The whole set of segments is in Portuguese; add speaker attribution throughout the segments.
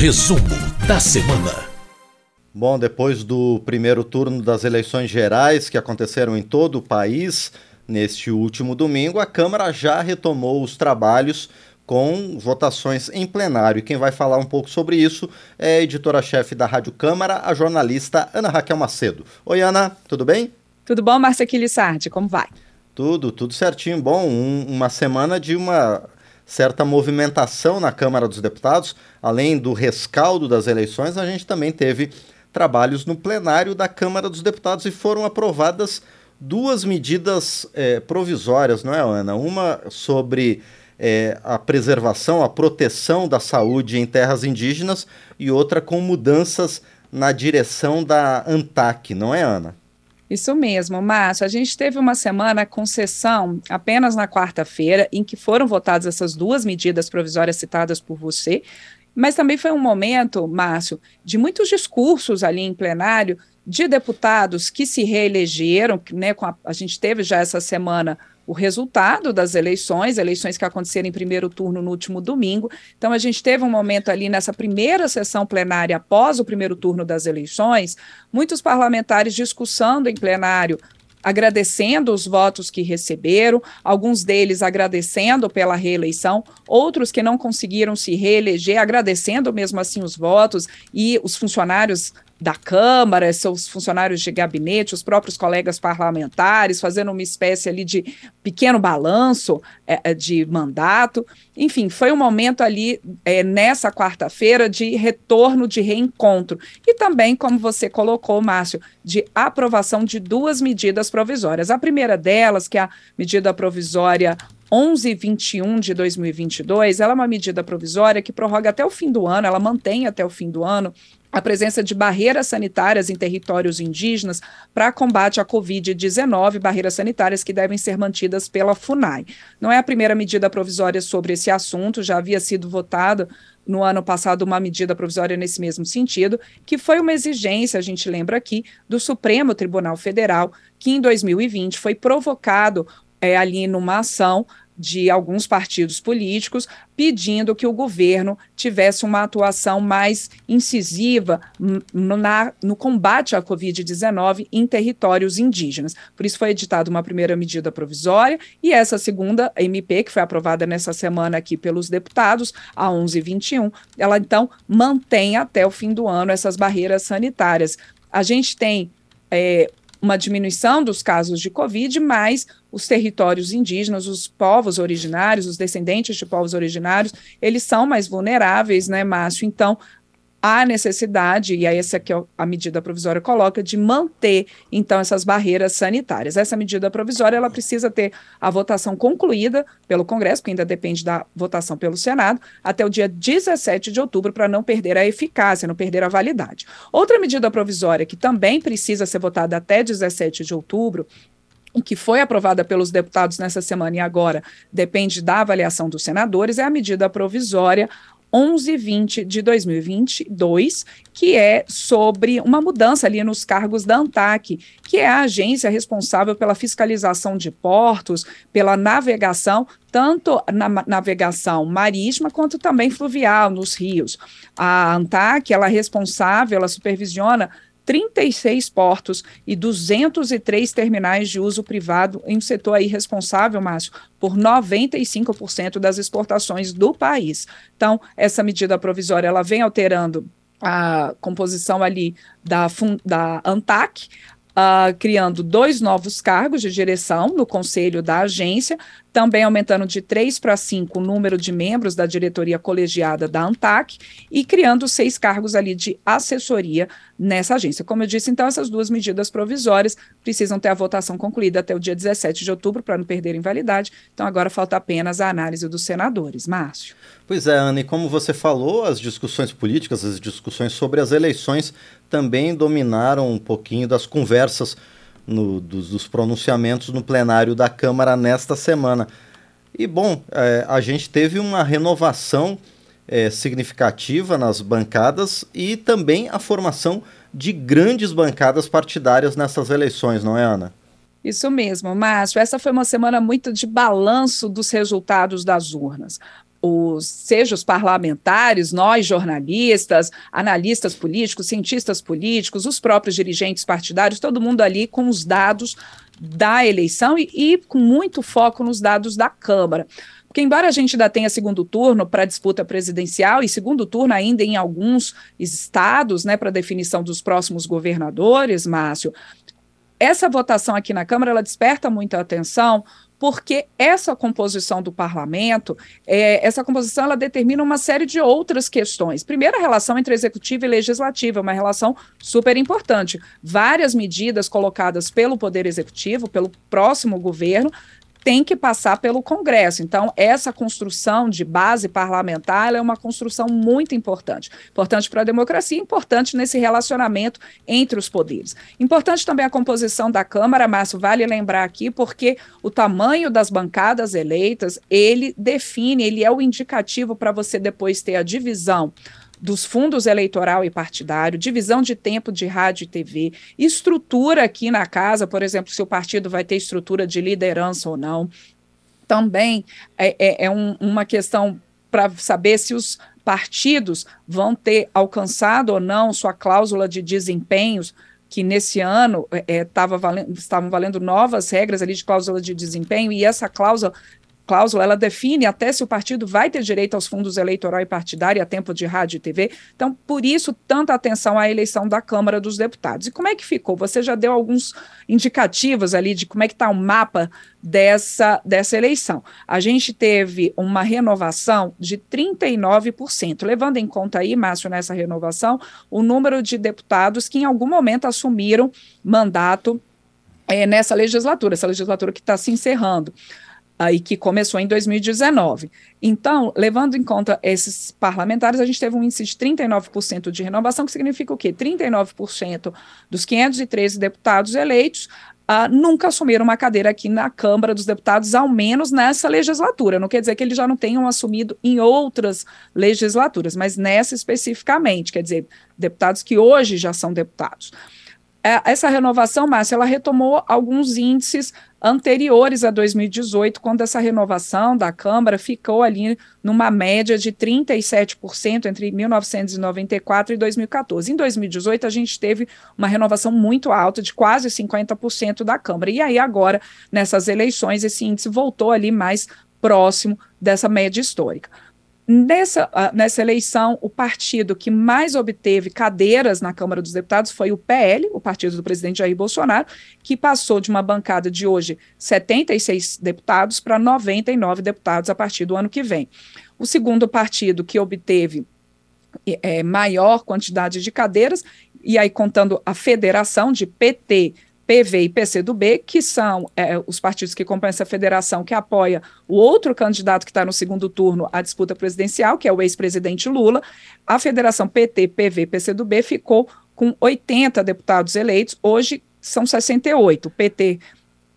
Speaker 1: Resumo da semana.
Speaker 2: Bom, depois do primeiro turno das eleições gerais que aconteceram em todo o país, neste último domingo, a Câmara já retomou os trabalhos com votações em plenário. E quem vai falar um pouco sobre isso é a editora-chefe da Rádio Câmara, a jornalista Ana Raquel Macedo. Oi, Ana, tudo bem?
Speaker 3: Tudo bom, Márcia Quilissardi? Como vai?
Speaker 2: Tudo, tudo certinho. Bom, um, uma semana de uma certa movimentação na Câmara dos Deputados, além do rescaldo das eleições, a gente também teve trabalhos no plenário da Câmara dos Deputados e foram aprovadas duas medidas é, provisórias, não é, Ana? Uma sobre é, a preservação, a proteção da saúde em terras indígenas e outra com mudanças na direção da ANTAC, não é, Ana?
Speaker 3: Isso mesmo, Márcio. A gente teve uma semana com sessão apenas na quarta-feira, em que foram votadas essas duas medidas provisórias citadas por você, mas também foi um momento, Márcio, de muitos discursos ali em plenário de deputados que se reelegeram, né, a, a gente teve já essa semana o resultado das eleições, eleições que aconteceram em primeiro turno no último domingo. Então, a gente teve um momento ali nessa primeira sessão plenária após o primeiro turno das eleições, muitos parlamentares discussando em plenário agradecendo os votos que receberam, alguns deles agradecendo pela reeleição, outros que não conseguiram se reeleger, agradecendo mesmo assim os votos e os funcionários da Câmara, seus funcionários de gabinete, os próprios colegas parlamentares, fazendo uma espécie ali de pequeno balanço é, é, de mandato. Enfim, foi um momento ali é, nessa quarta-feira de retorno, de reencontro. E também, como você colocou, Márcio, de aprovação de duas medidas provisórias. A primeira delas, que é a medida provisória 1121 de 2022, ela é uma medida provisória que prorroga até o fim do ano, ela mantém até o fim do ano a presença de barreiras sanitárias em territórios indígenas para combate à Covid-19, barreiras sanitárias que devem ser mantidas pela FUNAI. Não é a primeira medida provisória sobre esse assunto, já havia sido votada no ano passado uma medida provisória nesse mesmo sentido, que foi uma exigência, a gente lembra aqui, do Supremo Tribunal Federal, que em 2020 foi provocado é, ali numa ação de alguns partidos políticos pedindo que o governo tivesse uma atuação mais incisiva no, na, no combate à Covid-19 em territórios indígenas. Por isso foi editada uma primeira medida provisória e essa segunda MP, que foi aprovada nessa semana aqui pelos deputados, a 1121, ela então mantém até o fim do ano essas barreiras sanitárias. A gente tem é, uma diminuição dos casos de Covid, mas os territórios indígenas, os povos originários, os descendentes de povos originários, eles são mais vulneráveis, né, Márcio? Então, há necessidade, e aí essa é a medida provisória coloca, de manter, então, essas barreiras sanitárias. Essa medida provisória, ela precisa ter a votação concluída pelo Congresso, que ainda depende da votação pelo Senado, até o dia 17 de outubro, para não perder a eficácia, não perder a validade. Outra medida provisória que também precisa ser votada até 17 de outubro que foi aprovada pelos deputados nessa semana e agora depende da avaliação dos senadores, é a medida provisória 1120 de 2022, que é sobre uma mudança ali nos cargos da ANTAC, que é a agência responsável pela fiscalização de portos, pela navegação, tanto na navegação marítima quanto também fluvial nos rios. A ANTAC, ela é responsável, ela supervisiona 36 portos e 203 terminais de uso privado em um setor aí responsável, Márcio, por 95% das exportações do país. Então, essa medida provisória ela vem alterando a composição ali da, da ANTAC, uh, criando dois novos cargos de direção no conselho da agência, também aumentando de três para cinco o número de membros da diretoria colegiada da ANTAC e criando seis cargos ali de assessoria nessa agência. Como eu disse, então, essas duas medidas provisórias precisam ter a votação concluída até o dia 17 de outubro para não perderem validade. Então, agora falta apenas a análise dos senadores. Márcio.
Speaker 2: Pois é, Ana, e como você falou, as discussões políticas, as discussões sobre as eleições também dominaram um pouquinho das conversas no, dos, dos, pronunciamentos no plenário da Câmara nesta semana. E, bom, é, a gente teve uma renovação é, significativa nas bancadas e também a formação de grandes bancadas partidárias nessas eleições, não é, Ana?
Speaker 3: Isso mesmo, Márcio. Essa foi uma semana muito de balanço dos resultados das urnas. os, seja os parlamentares, nós jornalistas, analistas políticos, cientistas políticos, os próprios dirigentes partidários, todo mundo ali com os dados da eleição e, e com muito foco nos dados da Câmara. Porque, embora a gente ainda tenha segundo turno para disputa presidencial e segundo turno ainda em alguns estados, né, para definição dos próximos governadores, Márcio, essa votação aqui na Câmara ela desperta muita atenção porque essa composição do parlamento, é, essa composição ela determina uma série de outras questões. Primeiro, a relação entre executivo e legislativo, é uma relação super importante. Várias medidas colocadas pelo Poder Executivo, pelo próximo governo, tem que passar pelo Congresso. Então, essa construção de base parlamentar é uma construção muito importante. Importante para a democracia, importante nesse relacionamento entre os poderes. Importante também a composição da Câmara, Márcio, vale lembrar aqui, porque o tamanho das bancadas eleitas, ele define, ele é o indicativo para você depois ter a divisão dos fundos eleitoral e partidário, divisão de tempo de rádio e TV, estrutura aqui na casa, por exemplo, se o partido vai ter estrutura de liderança ou não. Também é, é, é um, uma questão para saber se os partidos vão ter alcançado ou não sua cláusula de desempenhos, que nesse ano é, é valendo, estavam valendo novas regras ali de cláusula de desempenho, e essa cláusula cláusula, ela define até se o partido vai ter direito aos fundos eleitoral e partidário a tempo de rádio e TV. Então, por isso, tanta atenção à eleição da Câmara dos Deputados. E como é que ficou? Você já deu alguns indicativos ali de como é que está o mapa dessa, dessa eleição. A gente teve uma renovação de 39%, levando em conta aí, Márcio, nessa renovação, o número de deputados que em algum momento assumiram mandato é, nessa legislatura, essa legislatura que está se encerrando aí que começou em 2019. Então, levando em conta esses parlamentares, a gente teve um índice de 39% de renovação, que significa o quê? 39% dos 513 deputados eleitos Uh, nunca assumiram uma cadeira aqui na Câmara dos Deputados, ao menos nessa legislatura. Não quer dizer que eles já não tenham assumido em outras legislaturas, mas nessa especificamente, quer dizer, deputados que hoje já são deputados. Uh, essa renovação, Márcia, ela retomou alguns índices anteriores a 2018, quando essa renovação da Câmara ficou ali numa média de 37% entre 1994 e 2014. Em 2018, a gente teve uma renovação muito alta, de quase 50% da Câmara. E aí, agora, nessas eleições, esse índice voltou ali mais próximo dessa média histórica. Nessa, uh, nessa eleição, o partido que mais obteve cadeiras na Câmara dos Deputados foi o PL, o partido do presidente Jair Bolsonaro, que passou de uma bancada de hoje 76 deputados para 99 deputados a partir do ano que vem. O segundo partido que obteve é, maior quantidade de cadeiras, e aí contando a federação de PT, PV e PCdoB, que são é, os partidos que compõem essa federação que apoia o outro candidato que está no segundo turno à disputa presidencial, que é o ex-presidente Lula. A federação PT, PV e PCdoB ficou com 80 deputados eleitos, hoje são 68. O PT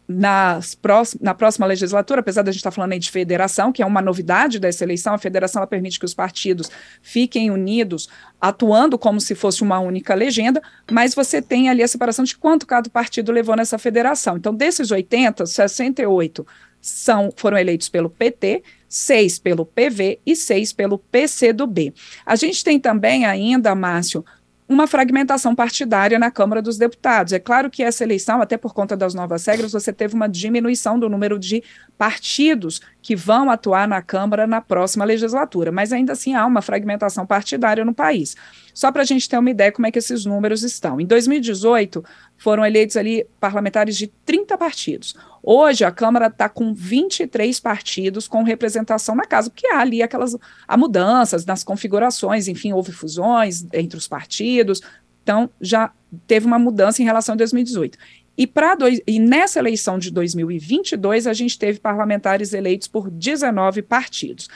Speaker 3: nas próxim, na próxima legislatura, apesar da gente estar tá falando aí de federação, que é uma novidade dessa eleição, a federação ela permite que os partidos fiquem unidos, atuando como se fosse uma única legenda, mas você tem ali a separação de quanto cada partido levou nessa federação. Então, desses 80, 68 são, foram eleitos pelo PT, seis pelo PV e seis pelo PCdoB. A gente tem também ainda, Márcio, uma fragmentação partidária na Câmara dos Deputados. É claro que essa eleição, até por conta das novas regras, você teve uma diminuição do número de partidos que vão atuar na Câmara na próxima legislatura, mas ainda assim há uma fragmentação partidária no país. Só para a gente ter uma ideia como é que esses números estão. Em 2018, foram eleitos ali parlamentares de 30 partidos. Hoje a Câmara está com 23 partidos com representação na casa, porque há ali aquelas há mudanças nas configurações, enfim, houve fusões entre os partidos, então já teve uma mudança em relação a 2018. E, dois, e nessa eleição de 2022, a gente teve parlamentares eleitos por 19 partidos.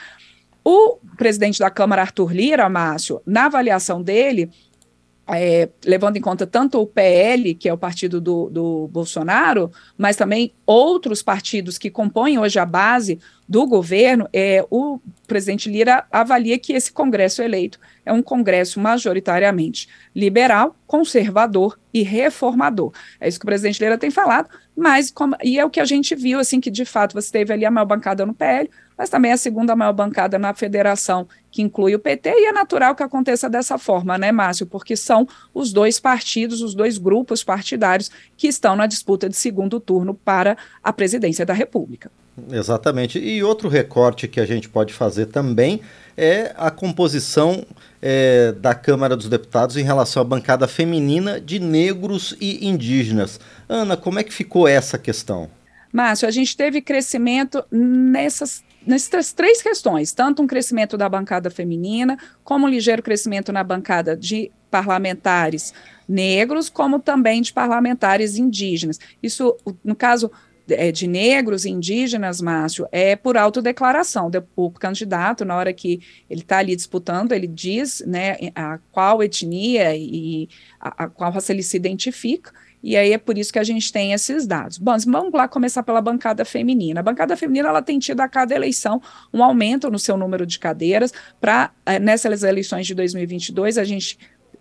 Speaker 3: O presidente da Câmara, Arthur Lira, Márcio, na avaliação dele, é, levando em conta tanto o PL, que é o partido do, do Bolsonaro, mas também outros partidos que compõem hoje a base do governo, é, o presidente Lira avalia que esse Congresso eleito é um Congresso majoritariamente liberal, conservador e reformador. É isso que o presidente Lira tem falado, mas como, e é o que a gente viu, assim, que de fato você teve ali a maior bancada no PL, mas também a segunda maior bancada na federação, que inclui o PT, e é natural que aconteça dessa forma, né, Márcio? Porque são os dois partidos, os dois grupos partidários que estão na disputa de segundo turno para a presidência da República.
Speaker 2: Exatamente. E outro recorte que a gente pode fazer também é a composição é, da Câmara dos Deputados em relação à bancada feminina de negros e indígenas. Ana, como é que ficou essa questão?
Speaker 3: Márcio, a gente teve crescimento nessas nessas três questões, tanto um crescimento da bancada feminina, como um ligeiro crescimento na bancada de parlamentares negros, como também de parlamentares indígenas. Isso, no caso é, de negros e indígenas, Márcio, é por autodeclaração. O candidato, na hora que ele está ali disputando, ele diz né, a qual etnia e a, a qual raça ele se identifica, e aí é por isso que a gente tem esses dados. Bom, vamos lá começar pela bancada feminina. A bancada feminina ela tem tido a cada eleição um aumento no seu número de cadeiras. Para eh, nessas eleições de 2022 a gente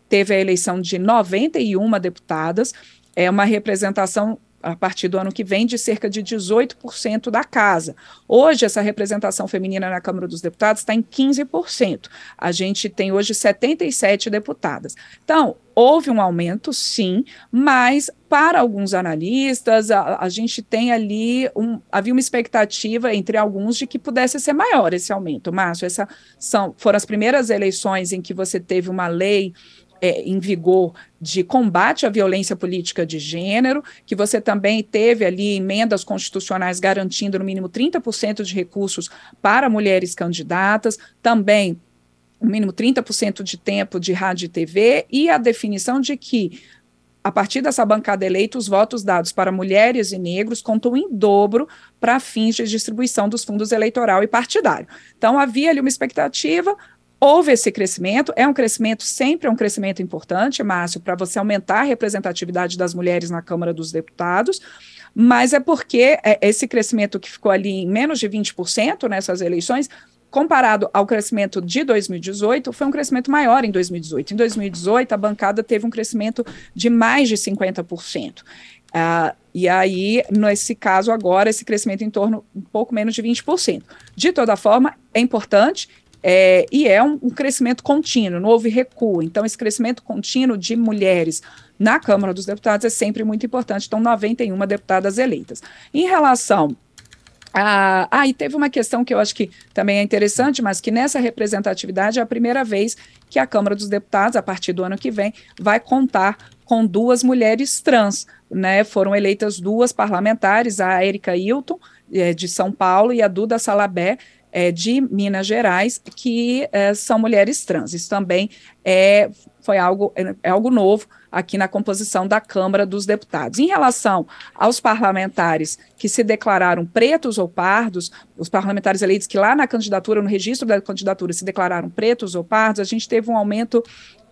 Speaker 3: teve a eleição de 91 deputadas, é uma representação a partir do ano que vem, de cerca de 18% da casa. Hoje, essa representação feminina na Câmara dos Deputados está em 15%. A gente tem hoje 77 deputadas. Então, houve um aumento, sim, mas para alguns analistas, a, a gente tem ali, um, havia uma expectativa entre alguns de que pudesse ser maior esse aumento. Márcio, essa são, foram as primeiras eleições em que você teve uma lei é, em vigor de combate à violência política de gênero, que você também teve ali emendas constitucionais garantindo no mínimo 30% de recursos para mulheres candidatas, também no mínimo 30% de tempo de rádio e TV, e a definição de que a partir dessa bancada eleita, os votos dados para mulheres e negros contam em dobro para fins de distribuição dos fundos eleitoral e partidário. Então, havia ali uma expectativa, Houve esse crescimento, é um crescimento, sempre é um crescimento importante, Márcio, para você aumentar a representatividade das mulheres na Câmara dos Deputados, mas é porque é, esse crescimento que ficou ali em menos de 20% nessas eleições, comparado ao crescimento de 2018, foi um crescimento maior em 2018. Em 2018, a bancada teve um crescimento de mais de 50%. Uh, ah, e aí, nesse caso agora, esse crescimento em torno um pouco menos de 20%. De toda forma, é importante é, e é um, um, crescimento contínuo, não houve recuo. Então, esse crescimento contínuo de mulheres na Câmara dos Deputados é sempre muito importante. Então, 91 deputadas eleitas. Em relação ah, ah, e teve uma questão que eu acho que também é interessante, mas que nessa representatividade é a primeira vez que a Câmara dos Deputados, a partir do ano que vem, vai contar com duas mulheres trans. Né? Foram eleitas duas parlamentares, a Erika Hilton, é, de São Paulo, e a Duda Salabé, é, de Minas Gerais, que é, são mulheres trans. Isso também é, foi algo, é, é algo novo aqui na composição da Câmara dos Deputados. Em relação aos parlamentares que se declararam pretos ou pardos, os parlamentares eleitos que lá na candidatura, no registro da candidatura, se declararam pretos ou pardos, a gente teve um aumento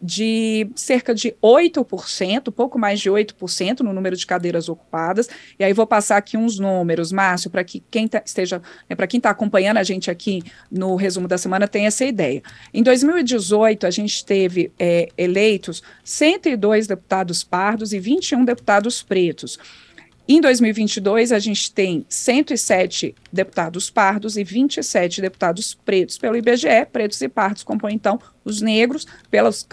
Speaker 3: de cerca de 8%, pouco mais de 8% no número de cadeiras ocupadas. E aí vou passar aqui uns números, Márcio, para que quem tá, esteja, né, para quem está acompanhando a gente aqui no resumo da semana tenha essa ideia. Em 2018, a gente teve é, eleitos 102 deputados pardos e 21 deputados pretos. Em 2022, a gente tem 107 deputados pardos e 27 deputados pretos. Pelo IBGE, pretos e pardos compõem, então, os negros, pelos,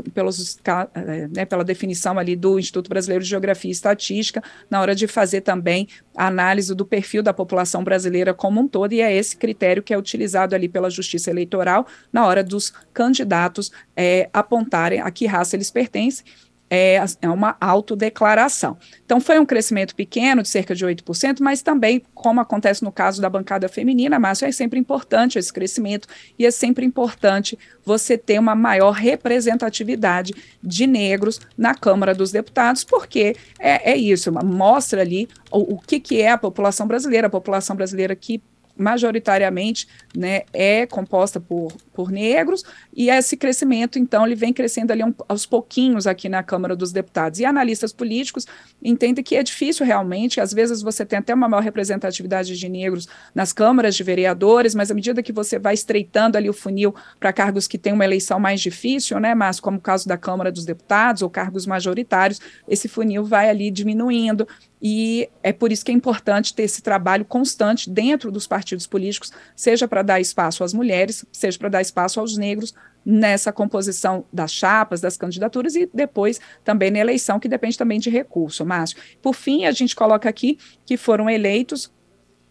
Speaker 3: eh, né, pela definição ali do Instituto Brasileiro de Geografia e Estatística, na hora de fazer também a análise do perfil da população brasileira como um todo, e é esse critério que é utilizado ali pela Justiça Eleitoral na hora dos candidatos é, apontarem a que raça eles pertencem é, é uma autodeclaração. Então, foi um crescimento pequeno, de cerca de 8%, mas também, como acontece no caso da bancada feminina, Márcio, é sempre importante esse crescimento e é sempre importante você ter uma maior representatividade de negros na Câmara dos Deputados, porque é, é isso, mostra ali o, o que, que é a população brasileira, a população brasileira que majoritariamente né, é composta por, por negros, e esse crescimento, então, ele vem crescendo ali um, aos pouquinhos aqui na Câmara dos Deputados. E analistas políticos entendem que é difícil realmente, às vezes você tem até uma maior representatividade de negros nas câmaras de vereadores, mas à medida que você vai estreitando ali o funil para cargos que têm uma eleição mais difícil, né, mas como o caso da Câmara dos Deputados ou cargos majoritários, esse funil vai ali diminuindo, e é por isso que é importante ter esse trabalho constante dentro dos partidos políticos, seja para dar espaço às mulheres, seja para dar espaço aos negros nessa composição das chapas, das candidaturas e depois também na eleição, que depende também de recurso, Márcio. Por fim, a gente coloca aqui que foram eleitos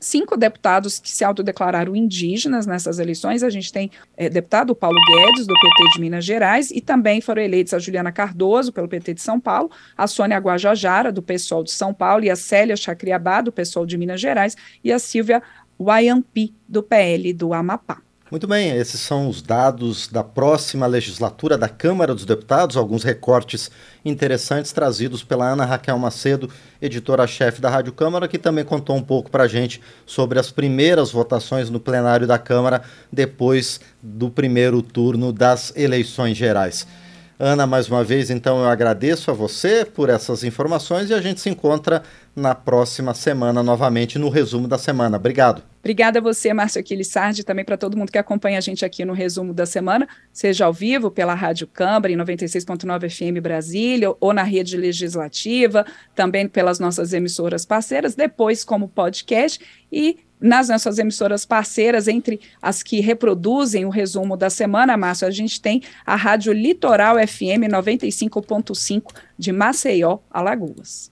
Speaker 3: cinco deputados que se autodeclararam indígenas nessas eleições. A gente tem é, deputado Paulo Guedes, do PT de Minas Gerais, e também foram eleitos a Juliana Cardoso, pelo PT de São Paulo, a Sônia Guajajara, do PSOL de São Paulo, e a Célia Chacriabá, do PSOL de Minas Gerais, e a Silvia Wayampi, do PL do Amapá.
Speaker 2: Muito bem, esses são os dados da próxima legislatura da Câmara dos Deputados, alguns recortes interessantes trazidos pela Ana Raquel Macedo, editora-chefe da Rádio Câmara, que também contou um pouco para a gente sobre as primeiras votações no plenário da Câmara depois do primeiro turno das eleições gerais. Ana, mais uma vez, então eu agradeço a você por essas informações e a gente se encontra na próxima semana novamente no resumo da semana. Obrigado.
Speaker 3: Obrigada a você, Márcio Aquiles também para todo mundo que acompanha a gente aqui no resumo da semana, seja ao vivo pela Rádio Câmara, em 96.9 FM Brasília, ou na rede legislativa, também pelas nossas emissoras parceiras, depois como podcast e nas nossas emissoras parceiras, entre as que reproduzem o resumo da semana, Márcio, a gente tem a Rádio Litoral FM 95.5 de Maceió, Alagoas.